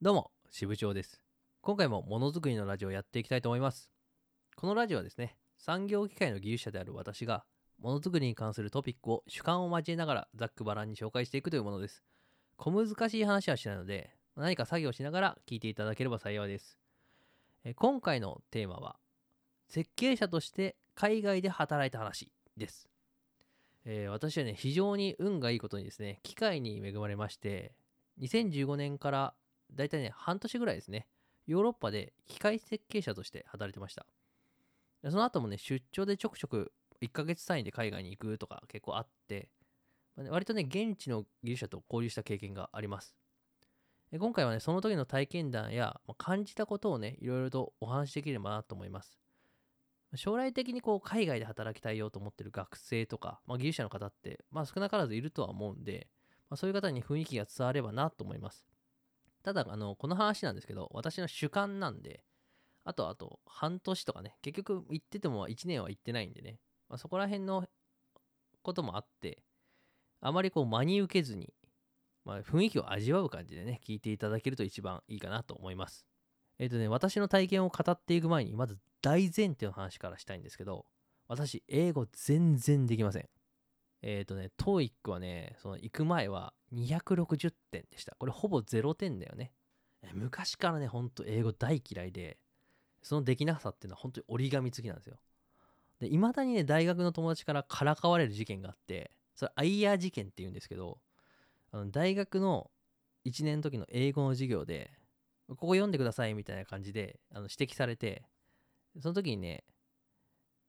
どうも、支部長です。今回もものづくりのラジオをやっていきたいと思います。このラジオはですね、産業機械の技術者である私が、ものづくりに関するトピックを主観を交えながらざっくばらんに紹介していくというものです。小難しい話はしないので、何か作業しながら聞いていただければ幸いです。え今回のテーマは、設計者として海外で働いた話です。えー私はね、非常に運がいいことにですね、機会に恵まれまして、2015年からだいたいね、半年ぐらいですね、ヨーロッパで機械設計者として働いてました。その後もね、出張でちょくちょく1ヶ月単位で海外に行くとか結構あって、割とね、現地の技術者と交流した経験があります。今回はね、その時の体験談や、感じたことをね、いろいろとお話しできればなと思います。将来的にこう海外で働きたいよと思っている学生とか、まあ、技術者の方って、まあ、少なからずいるとは思うんで、まあ、そういう方に雰囲気が伝わればなと思います。ただ、あの、この話なんですけど、私の主観なんで、あと、あと、半年とかね、結局行ってても1年は行ってないんでね、まあ、そこら辺のこともあって、あまりこう真に受けずに、まあ、雰囲気を味わう感じでね、聞いていただけると一番いいかなと思います。えっ、とね、私の体験を語っていく前に、まず大前提の話からしたいんですけど、私、英語全然できません。えっ、とね、TOEIC はね、その行く前は260点でした。これほぼ0点だよね。昔からね、ほんと英語大嫌いで、そのできなさっていうのは本当に折り紙付きなんですよ。で、いまだにね、大学の友達からからかわれる事件があって、それ、アイヤー事件って言うんですけど、あの大学の1年の時の英語の授業で、ここ読んでくださいみたいな感じであの指摘されて、その時にね、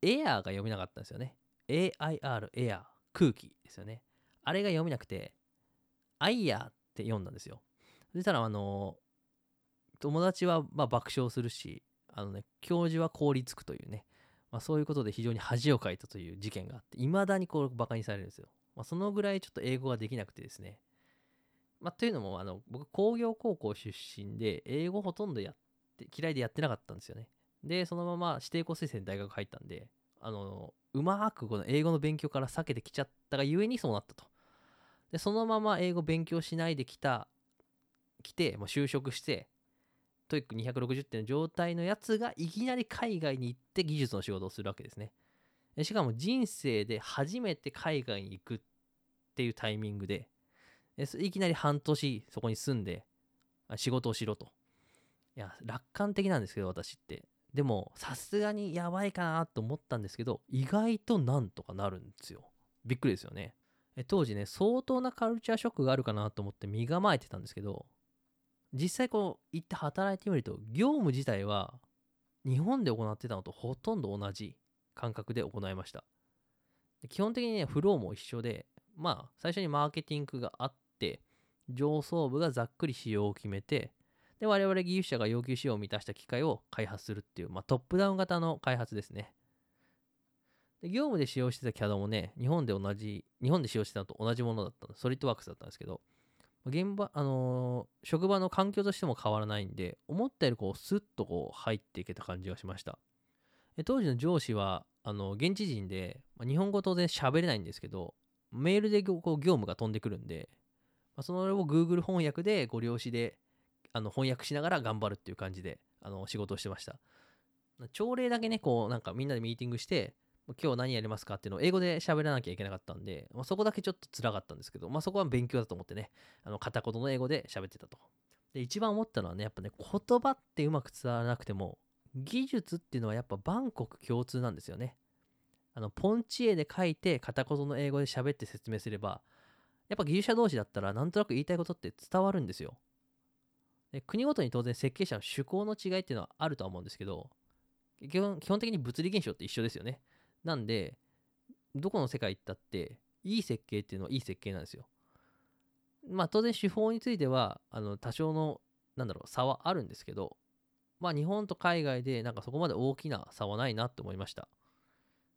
エアーが読めなかったんですよね。AIR、エアー、空気ですよね。あれが読めなくて、アイヤーって読んだんですよ。そしたら、あの、友達はまあ爆笑するし、あのね、教授は凍りつくというね、まあ、そういうことで非常に恥をかいたという事件があって、いまだにこうバカにされるんですよ。まあ、そのぐらいちょっと英語ができなくてですね。まあ、というのも、あの、僕、工業高校出身で、英語ほとんどやって、嫌いでやってなかったんですよね。で、そのまま指定校推薦で大学入ったんで、あの、うまくこの英語の勉強から避けてきちゃったがゆえにそうなったと。で、そのまま英語勉強しないで来た、来て、もう就職して、 TOEIC260点の状態のやつがいきなり海外に行って技術の仕事をするわけですね。しかも人生で初めて海外に行くっていうタイミングで、いきなり半年そこに住んで仕事をしろと。いや、楽観的なんですけど、私って。でも、さすがにやばいかなと思ったんですけど、意外となんとかなるんですよ。びっくりですよね。え当時ね、相当なカルチャーショックがあるかなと思って身構えてたんですけど、実際こう行って働いてみると、業務自体は日本で行ってたのとほとんど同じ感覚で行いました。基本的にね、フローも一緒で、まあ、最初にマーケティングがあって、上層部がざっくり仕様を決めて、で、我々技術者が要求仕様を満たした機械を開発するっていう、まあ、トップダウン型の開発ですね。で、業務で使用してた CAD もね、日本で同じ、日本で使用してたのと同じものだったの、ソリッドワークスだったんですけど、現場、あのー職場の環境としても変わらないんで、思ったよりこう、スッとこう、入っていけた感じがしました。当時の上司は、あの、現地人で、まあ日本語当然喋れないんですけど、メールでこう業務が飛んでくるんで、まあ、それを Google 翻訳でご了承であの翻訳しながら頑張るっていう感じであの仕事をしてました。朝礼だけね、こうなんかみんなでミーティングして、今日何やりますかっていうのを英語で喋らなきゃいけなかったんで、まあ、そこだけちょっと辛かったんですけど、まあ、そこは勉強だと思ってね、あの片言の英語で喋ってたと。で、一番思ったのはね、やっぱね、言葉ってうまく伝わらなくても、技術っていうのはやっぱ万国共通なんですよね。あの、ポンチ絵で書いて片言の英語で喋って説明すれば、やっぱ技術者同士だったらなんとなく言いたいことって伝わるんですよ。で国ごとに当然設計者の趣向の違いっていうのはあるとは思うんですけど、基本基本的に物理現象って一緒ですよね。なんで、どこの世界行ったって、いい設計っていうのはいい設計なんですよ。まあ当然手法については、あの多少の、なんだろう、差はあるんですけど、まあ日本と海外でなんかそこまで大きな差はないなって思いました。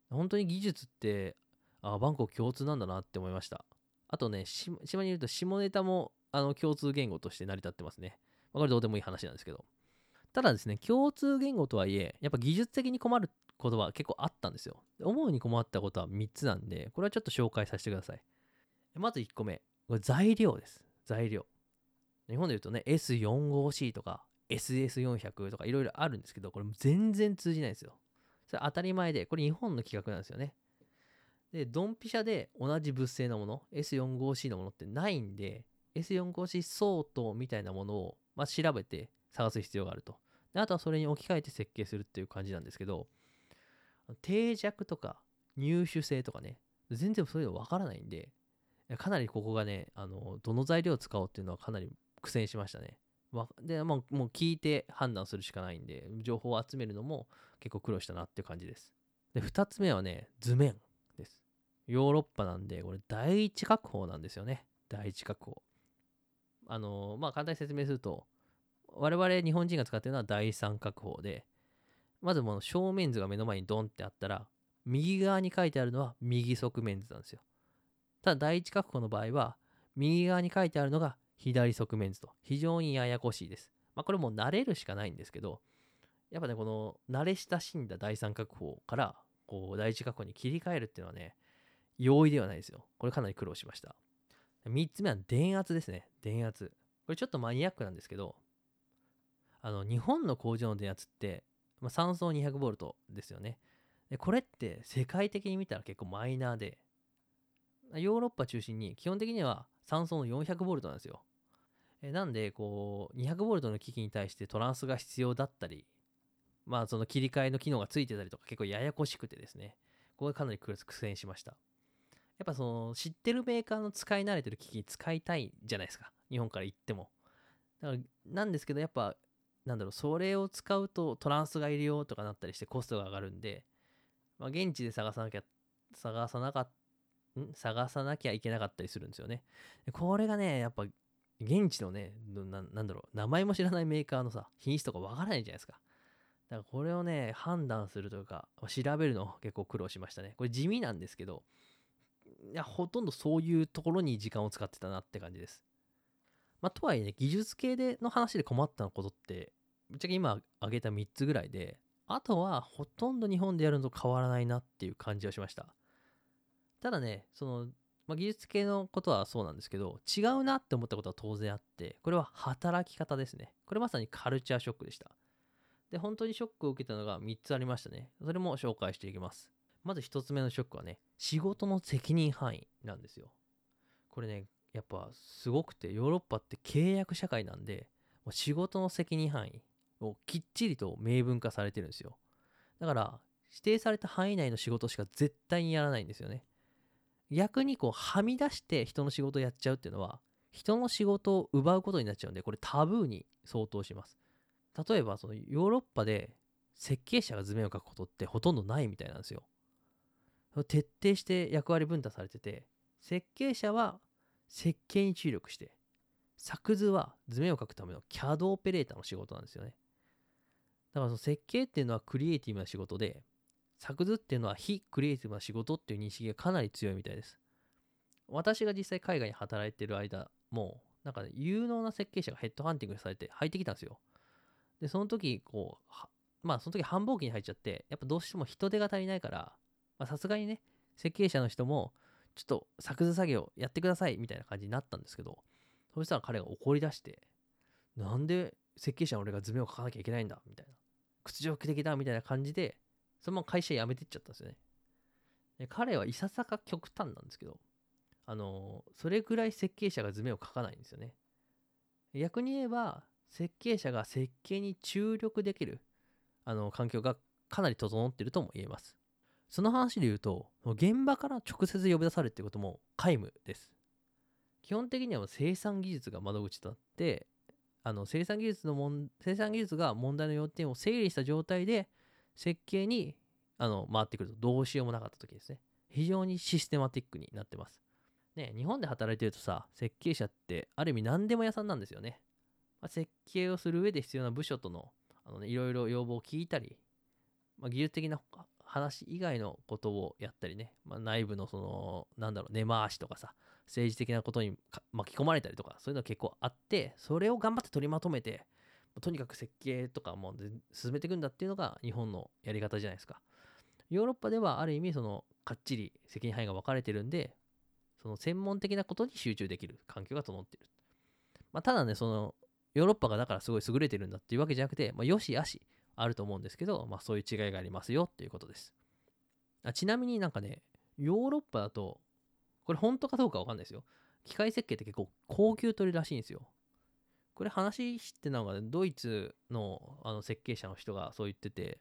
本当に技術って、あバンコク共通なんだなって思いました。あとね、島にいると下ネタもあの共通言語として成り立ってますね。まあこれどうでもいい話なんですけど。ただですね、共通言語とはいえ、やっぱ技術的に困ることは結構あったんですよ。思うに困ったことは3つなんで、これはちょっと紹介させてください。まず1個目。これ材料です。材料。日本で言うとね、S45C とか SS400 とかいろいろあるんですけど、これ全然通じないんですよ。それ当たり前で、これ日本の企画なんですよね。で、ドンピシャで同じ物性のもの、S45C のものってないんで、S45C 相当みたいなものを、まあ、調べて探す必要があると。であとはそれに置き換えて設計するっていう感じなんですけど、定着とか入手性とかね、全然そういうのわからないんで、かなりここがね、あの、どの材料を使おうっていうのはかなり苦戦しましたね。で、もうもう聞いて判断するしかないんで、情報を集めるのも結構苦労したなっていう感じです。で、2つ目はね、図面です。ヨーロッパなんで、これ第一確保なんですよね。第一確保。あのまあ、簡単に説明すると、我々日本人が使ってるのは第三確保で、まずもう正面図が目の前にドンってあったら、右側に書いてあるのは右側面図なんですよ。ただ第一確保の場合は、右側に書いてあるのが左側面図と、非常にややこしいです。まあこれもう慣れるしかないんですけど、やっぱね、この慣れ親しんだ第三確保から、こう第一確保に切り替えるっていうのはね、容易ではないですよ。これかなり苦労しました。3つ目は電圧ですね。電圧。これちょっとマニアックなんですけど、あの、日本の工場の電圧って、まあ、3層 200V ですよね。でこれって世界的に見たら結構マイナーで、ヨーロッパ中心に基本的には3層の 400V なんですよ。えなんで、こう、200V の機器に対してトランスが必要だったり、まあその切り替えの機能がついてたりとか結構ややこしくてですね、これかなり苦戦しました。やっぱその知ってるメーカーの使い慣れてる機器使いたいじゃないですか。日本から行っても。だからなんですけどやっぱなんだろう、それを使うとトランスがいるよとかなったりしてコストが上がるんで、まあ、現地で探さなきゃ、探さなかん？探さなきゃいけなかったりするんですよね。これがね、やっぱ現地のねな、なんだろう、名前も知らないメーカーのさ、品質とかわからないじゃないですか。だからこれをね、判断するというか、調べるの結構苦労しましたね。これ地味なんですけど、いや、ほとんどそういうところに時間を使ってたなって感じです。まあ、とはいえね、技術系での話で困ったことって、ぶっちゃけ今挙げた3つぐらいで、あとはほとんど日本でやるのと変わらないなっていう感じはしました。ただね、その、まあ、技術系のことはそうなんですけど、違うなって思ったことは当然あって、これは働き方ですね。これまさにカルチャーショックでした。で、本当にショックを受けたのが3つありましたね。それも紹介していきます。まず1つ目のショックはね、仕事の責任範囲なんですよ。これね、やっぱすごくてヨーロッパって契約社会なんで仕事の責任範囲をきっちりと明文化されてるんですよ。だから指定された範囲内の仕事しか絶対にやらないんですよね。逆にこうはみ出して人の仕事をやっちゃうっていうのは人の仕事を奪うことになっちゃうんでこれタブーに相当します。例えばそのヨーロッパで設計者が図面を描くことってほとんどないみたいなんですよ。徹底して役割分担されてて設計者は設計に注力して、作図は図面を描くための CAD オペレーターの仕事なんですよね。だからその設計っていうのはクリエイティブな仕事で、作図っていうのは非クリエイティブな仕事っていう認識がかなり強いみたいです。私が実際海外に働いてる間も、なんかね、有能な設計者がヘッドハンティングされて入ってきたんですよ。で、その時、こう、まあその時繁忙期に入っちゃって、やっぱどうしても人手が足りないから、さすがにね、設計者の人も、ちょっと作図作業やってくださいみたいな感じになったんですけど、そしたら彼が怒り出して、なんで設計者の俺が図面を描かなきゃいけないんだみたいな。屈辱的だみたいな感じで、そのまま会社辞めてっちゃったんですよね。で彼はいささか極端なんですけど、あのそれぐらい設計者が図面を描かないんですよね。逆に言えば、設計者が設計に注力できるあの環境がかなり整ってるとも言えます。その話で言うと、現場から直接呼び出されるってことも皆無です。基本的には生産技術が窓口となって、あの生産技術のもん生産技術が問題の要点を整理した状態で設計にあの回ってくるとどうしようもなかった時ですね。非常にシステマティックになってます。ね、日本で働いてるとさ、設計者ってある意味何でも屋さんなんですよね。まあ、設計をする上で必要な部署とのあの、ね、いろいろ要望を聞いたり、まあ、技術的な話以外のことをやったりね、まあ、内部のその、なんだろう、根回しとかさ、政治的なことに巻き込まれたりとか、そういうの結構あって、それを頑張って取りまとめて、とにかく設計とかも進めていくんだっていうのが日本のやり方じゃないですか。ヨーロッパではある意味、その、かっちり責任範囲が分かれてるんで、その専門的なことに集中できる環境が整っている。まあ、ただね、その、ヨーロッパがだからすごい優れてるんだっていうわけじゃなくて、まあ、よしあしあると思うんですけど、まあ、そういう違いがありますよっていうことです。あちなみになんかね、ヨーロッパだと、これ本当かどうかわかんないですよ。機械設計って結構高級取りらしいんですよ。これ話してたのが、ね、ドイツのあの設計者の人がそう言ってて、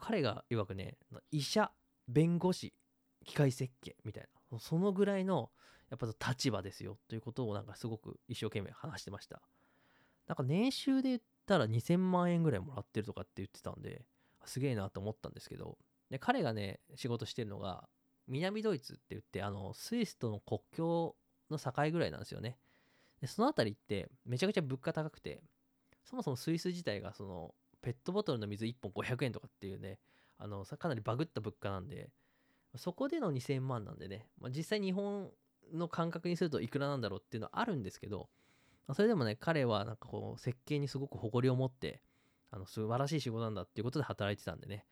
彼が曰くね、医者、弁護士、機械設計みたいな、そのぐらいのやっぱ立場ですよということをなんかすごく一生懸命話してました。なんか年収で言ったら2000万円ぐらいもらってるとかって言ってたんで、すげえなと思ったんですけど、で彼がね、仕事してるのが、南ドイツって言って、あの、スイスとの国境の境ぐらいなんですよね。で、その辺りってめちゃくちゃ物価高くて、そもそもスイス自体がその、ペットボトルの水1本500円とかっていうね、あの、かなりバグった物価なんで、そこでの2000万なんでね、まあ、実際日本の感覚にするといくらなんだろうっていうのはあるんですけど、それでもね、彼はなんかこう、設計にすごく誇りを持って、あの、素晴らしい仕事なんだっていうことで働いてたんでね、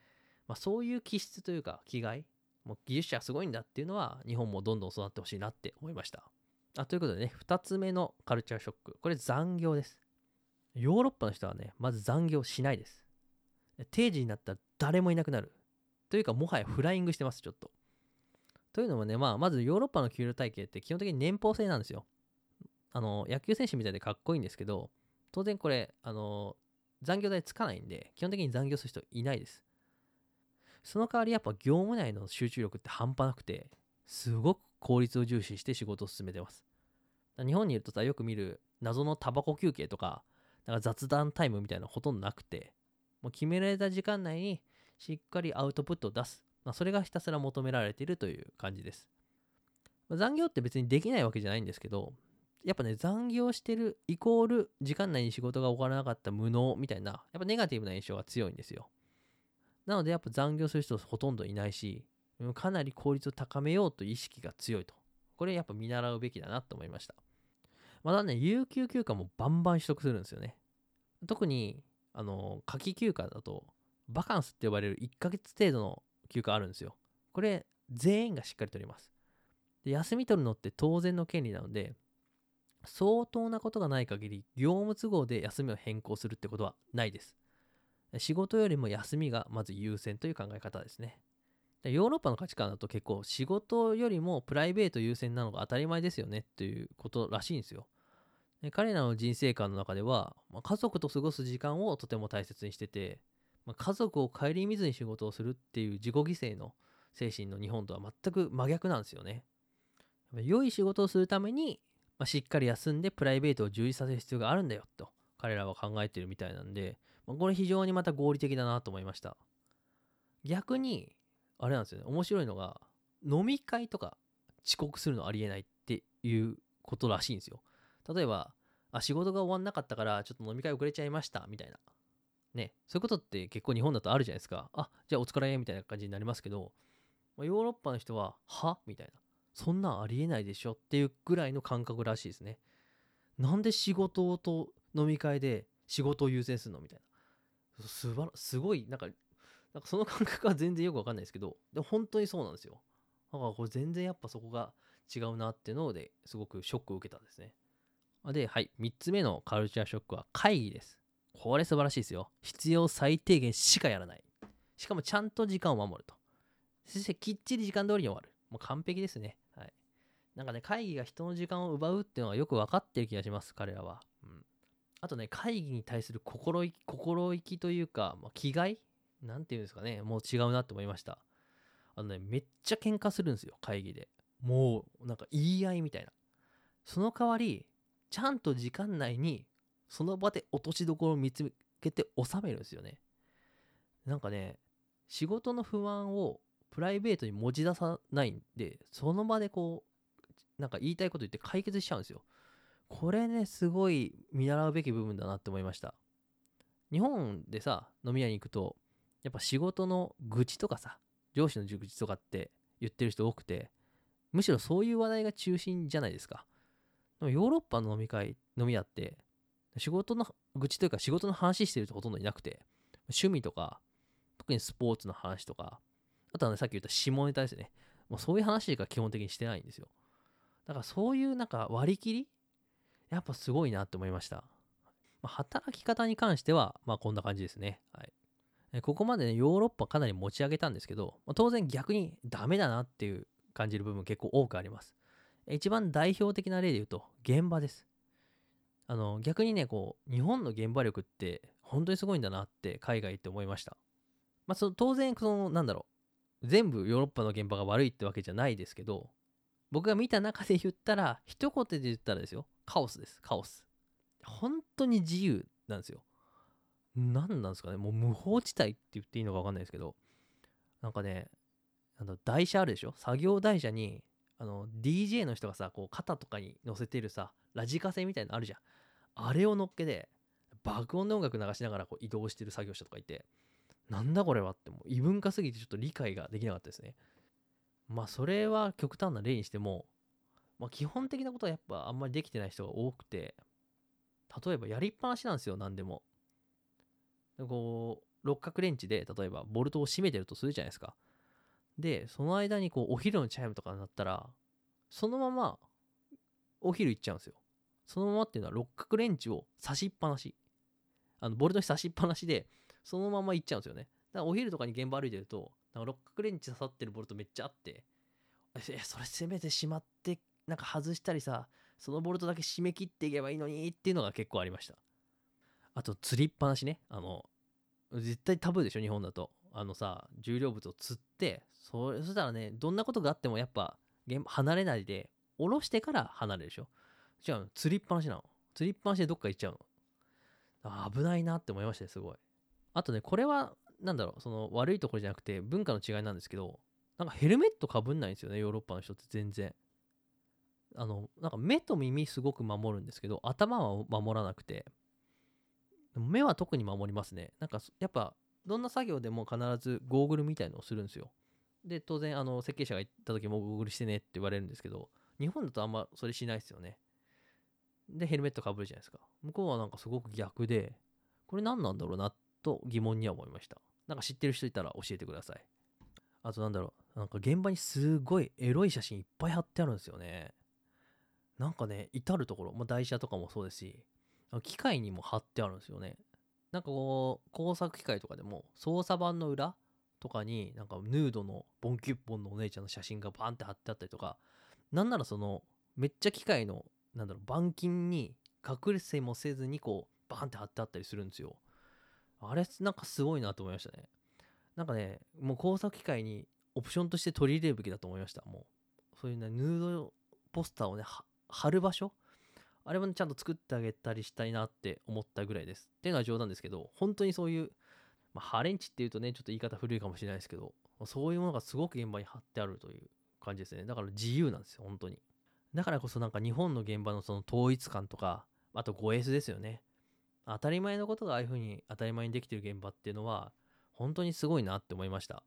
まあ、そういう気質というか、気概、もう技術者すごいんだっていうのは、日本もどんどん育ってほしいなって思いました。あということでね、2つ目のカルチャーショック。これ残業です。ヨーロッパの人はね、まず残業しないです。定時になったら誰もいなくなる。というか、もはやフライングしてます、ちょっと。というのもね、まあ、まずヨーロッパの給料体系って基本的に年俸制なんですよ。あの、野球選手みたいでかっこいいんですけど、当然これ、あの、残業代つかないんで、基本的に残業する人いないです。その代わりやっぱ業務内の集中力って半端なくて、すごく効率を重視して仕事を進めてます。日本にいるとさ、よく見る謎のタバコ休憩とか、なんか雑談タイムみたいなのほとんどなくて、もう決められた時間内にしっかりアウトプットを出す。まあ、それがひたすら求められているという感じです。ま、残業って別にできないわけじゃないんですけど、やっぱね、残業してるイコール時間内に仕事が終わらなかった無能みたいな、やっぱネガティブな印象が強いんですよ。なのでやっぱ残業する人ほとんどいないし、かなり効率を高めようという意識が強いと。これやっぱ見習うべきだなと思いました。またね、有給休暇もバンバン取得するんですよね。特に、あの、夏季休暇だと、バカンスって呼ばれる1ヶ月程度の休暇あるんですよ。これ、全員がしっかり取ります。で休み取るのって当然の権利なので、相当なことがない限り、業務都合で休みを変更するってことはないです。仕事よりも休みがまず優先という考え方ですね。ヨーロッパの価値観だと結構仕事よりもプライベート優先なのが当たり前ですよねっていうことらしいんですよ。で彼らの人生観の中では、まあ、家族と過ごす時間をとても大切にしてて、まあ、家族を顧みずに仕事をするっていう自己犠牲の精神の日本とは全く真逆なんですよね。良い仕事をするために、まあ、しっかり休んでプライベートを充実させる必要があるんだよと彼らは考えてるみたいなんで、まあ、これ非常にまた合理的だなと思いました。逆に、あれなんですよね、面白いのが、飲み会とか遅刻するのありえないっていうことらしいんですよ。例えば、あ、仕事が終わんなかったから、ちょっと飲み会遅れちゃいました、みたいな。ね、そういうことって結構日本だとあるじゃないですか。あ、じゃあお疲れ、みたいな感じになりますけど、まあ、ヨーロッパの人は、は？みたいな。そんなんありえないでしょっていうぐらいの感覚らしいですね。なんで仕事と飲み会で仕事を優先するの？みたいな。すばら、すごい、なんか、なんかその感覚は全然よくわかんないですけど、で本当にそうなんですよ。だからこれ全然やっぱそこが違うなっていうのですごくショックを受けたんですね。で、はい。3つ目のカルチャーショックは会議です。これ素晴らしいですよ。必要最低限しかやらない。しかもちゃんと時間を守ると。そしてきっちり時間通りに終わる。もう完璧ですね。なんかね、会議が人の時間を奪うっていうのがよく分かってる気がします、彼らは。うん。あとね、会議に対する心意気、心意気というか、まあ、気概？なんていうんですかね、もう違うなって思いました。あのね、めっちゃ喧嘩するんですよ、会議で。もう、なんか言い合いみたいな。その代わり、ちゃんと時間内にその場で落としどころを見つけて収めるんですよね。なんかね、仕事の不安をプライベートに持ち出さないんで、その場でこう、なんか言いたいこと言って解決しちゃうんですよ。これね、すごい見習うべき部分だなって思いました。日本でさ、飲み屋に行くと、やっぱ仕事の愚痴とかさ、上司の愚痴とかって言ってる人多くて、むしろそういう話題が中心じゃないですか。でもヨーロッパの飲み会、飲み屋って、仕事の愚痴というか仕事の話してる人ほとんどいなくて、趣味とか、特にスポーツの話とか、あとはね、さっき言った下ネタですね。もうそういう話しか基本的にしてないんですよ。だからそういうなんか割り切りやっぱすごいなって思いました。まあ、働き方に関しては、まあこんな感じですね。はい。ここまでね、ヨーロッパかなり持ち上げたんですけど、まあ、当然逆にダメだなっていう感じる部分結構多くあります。一番代表的な例で言うと、現場です。あの、逆にね、こう、日本の現場力って本当にすごいんだなって海外って思いました。まあ、その当然、その、なんだろう、全部ヨーロッパの現場が悪いってわけじゃないですけど、僕が見た中で言ったら、一言で言ったらですよ、カオスです、カオス。本当に自由なんですよ。何なんですかね、もう無法地帯って言っていいのか分かんないですけど、なんかね、あの台車あるでしょ。作業台車にあの DJ の人がさこう肩とかに乗せてるさラジカセみたいなのあるじゃん。あれを乗っけで爆音で音楽流しながらこう移動してる作業者とかいて。なんだこれはってもう異文化すぎてちょっと理解ができなかったですね。まあそれは極端な例にしても、まあ、基本的なことはやっぱあんまりできてない人が多くて例えばやりっぱなしなんですよ何でも。でこう六角レンチで例えばボルトを締めてるとするじゃないですか。でその間にこうお昼のチャイムとかになったらそのままお昼行っちゃうんですよ。そのままっていうのは六角レンチを差しっぱなし。あのボルトに差しっぱなしでそのまま行っちゃうんですよね。だからお昼とかに現場歩いてるとなんか六角レンチ刺さってるボルトめっちゃあって。えそれせめてしまってなんか外したりさそのボルトだけ締め切っていけばいいのにっていうのが結構ありました。あと釣りっぱなしね。あの絶対タブーでしょ日本だと。あのさ重量物を釣ってそそしたらねどんなことがあってもやっぱ離れないで下ろしてから離れるでしょ。違う釣りっぱなしなの。釣りっぱなしでどっか行っちゃうの。危ないなって思いましたねすごい。あとねこれはなんだろうその悪いところじゃなくて文化の違いなんですけどなんかヘルメットかぶんないんですよねヨーロッパの人って全然。あのなんか目と耳すごく守るんですけど頭は守らなくて。目は特に守りますね。なんかやっぱどんな作業でも必ずゴーグルみたいのをするんですよ。で当然あの設計者が行った時もゴーグルしてねって言われるんですけど日本だとあんまそれしないですよね。でヘルメットかぶるじゃないですか。向こうはなんかすごく逆でこれ何なんだろうなと疑問には思いました。なんか知ってる人いたら教えてください。あとなんだろうなんか現場にすごいエロい写真いっぱい貼ってあるんですよね。なんかね至る所、まあ、台車とかもそうですし機械にも貼ってあるんですよね。なんかこう工作機械とかでも操作盤の裏とかになんかヌードのボンキュッポンのお姉ちゃんの写真がバーンって貼ってあったりとかなんならそのめっちゃ機械のなんだろう板金に隠れせもせずにこうバンって貼ってあったりするんですよ。あれなんかすごいなと思いましたねなんかねもう工作機械にオプションとして取り入れるべきだと思いましたもうそういうねヌードポスターをね貼る場所？あれも、ね、ちゃんと作ってあげたりしたいなって思ったぐらいです。っていうのは冗談ですけど、本当にそういう、まあ、ハレンチっていうとね、ちょっと言い方古いかもしれないですけど、そういうものがすごく現場に貼ってあるという感じですね。だから自由なんですよ、本当に。だからこそなんか日本の現場のその統一感とか、あと 5S ですよね。当たり前のことがああいう風に当たり前にできてる現場っていうのは、本当にすごいなって思いました。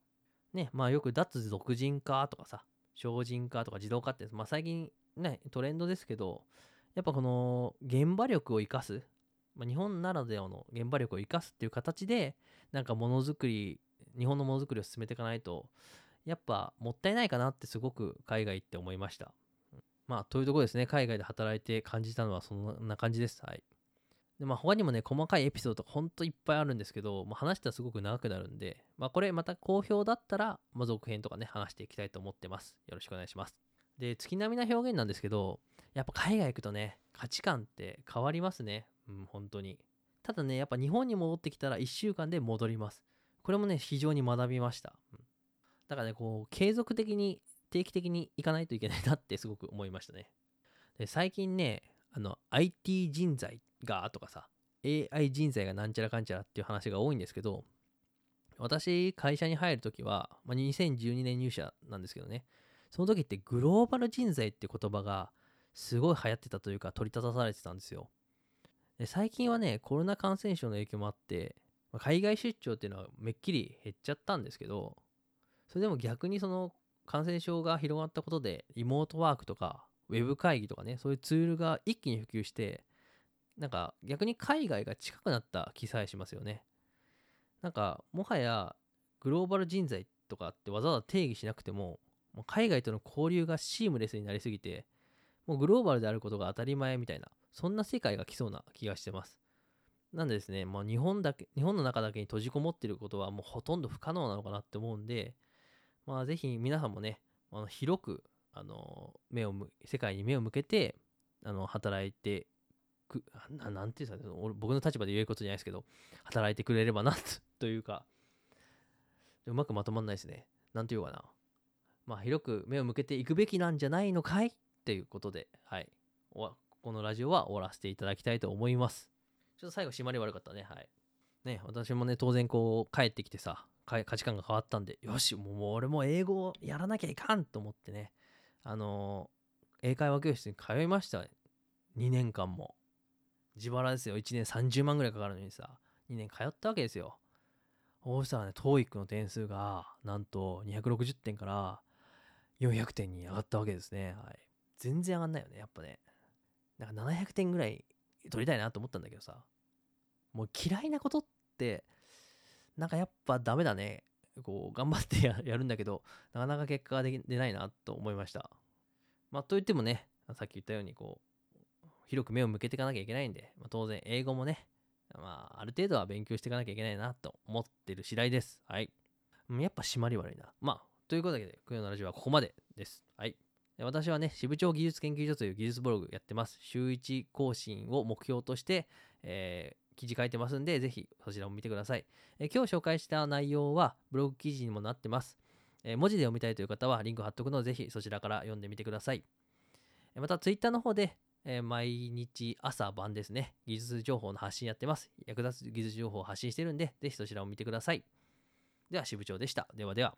ね、まあよく脱独人化とかさ、精進化とか自動化って、まあ最近ね、トレンドですけど、やっぱこの現場力を生かす、まあ、日本ならではの現場力を生かすっていう形でなんかものづくり日本のものづくりを進めていかないとやっぱもったいないかなってすごく海外行って思いました。まあというところですね。海外で働いて感じたのはそんな感じです。はい。でまあ他にもね細かいエピソードとかほんといっぱいあるんですけど、まあ、話したらすごく長くなるんでまあこれまた好評だったら、まあ、続編とかね話していきたいと思ってますよろしくお願いしますで月並みな表現なんですけどやっぱ海外行くとね、価値観って変わりますね。うん、本当に。ただね、やっぱ日本に戻ってきたら1週間で戻ります。これもね、非常に学びました。うん、だからね、こう、継続的に、定期的に行かないといけないなってすごく思いましたね。で最近ね、あの、IT 人材がとかさ、AI 人材がなんちゃらかんちゃらっていう話が多いんですけど、私、会社に入るときは、まあ、2012年入社なんですけどね、その時ってグローバル人材って言葉がすごい流行ってたというか取り立たされてたんですよ。で最近はね、コロナ感染症の影響もあって、まあ、海外出張っていうのはめっきり減っちゃったんですけど、それでも逆にその感染症が広がったことで、リモートワークとか、ウェブ会議とかね、そういうツールが一気に普及して、なんか逆に海外が近くなった気さえしますよね。なんかもはやグローバル人材とかってわざわざ定義しなくても、もう海外との交流がシームレスになりすぎて、もうグローバルであることが当たり前みたいな、そんな世界が来そうな気がしてます。なんでですね、まあ、日本だけ、日本の中だけに閉じこもってることはもうほとんど不可能なのかなって思うんで、まあ、ぜひ皆さんもね、あの広く、あの、目を世界に目を向けて、あの、働いてく、ななんていうんですかね、僕の立場で言えることじゃないですけど、働いてくれればなと いうか、うまくまとまんないですね。なんていうかな。まあ、広く目を向けていくべきなんじゃないのかい？っていうことで、はい。このラジオは終わらせていただきたいと思います。ちょっと最後締まり悪かったね。はい。ね、私もね、当然こう、帰ってきてさ、価値観が変わったんで、よし、もう俺も英語をやらなきゃいかんと思ってね、あの、英会話教室に通いました。2年間も。自腹ですよ。1年30万ぐらいかかるのにさ、2年通ったわけですよ。そうしたらね、TOEIC の点数が、なんと260点から400点に上がったわけですね。はい。全然上がんないよね、やっぱね。なんか700点ぐらい取りたいなと思ったんだけどさ。もう嫌いなことって、なんかやっぱダメだね。こう、頑張って やるんだけど、なかなか結果が出ないなと思いました。まあ、といってもね、さっき言ったように、こう、広く目を向けていかなきゃいけないんで、まあ、当然、英語もね、まあ、ある程度は勉強していかなきゃいけないなと思ってる次第です。はい。やっぱ締まり悪いな。まあ、ということで、今日のラジオはここまでです。はい。私はね、支部長技術研究所という技術ブログやってます。週1更新を目標として、えー、記事書いてますんで、ぜひそちらも見てください。え、今日紹介した内容はブログ記事にもなってます。え、文字で読みたいという方はリンク貼っとくので、ぜひそちらから読んでみてください。また、ツイッターの方で、え毎日朝晩ですね、技術情報の発信やってます。役立つ技術情報を発信してるんで、ぜひそちらを見てください。では、支部長でした。ではでは。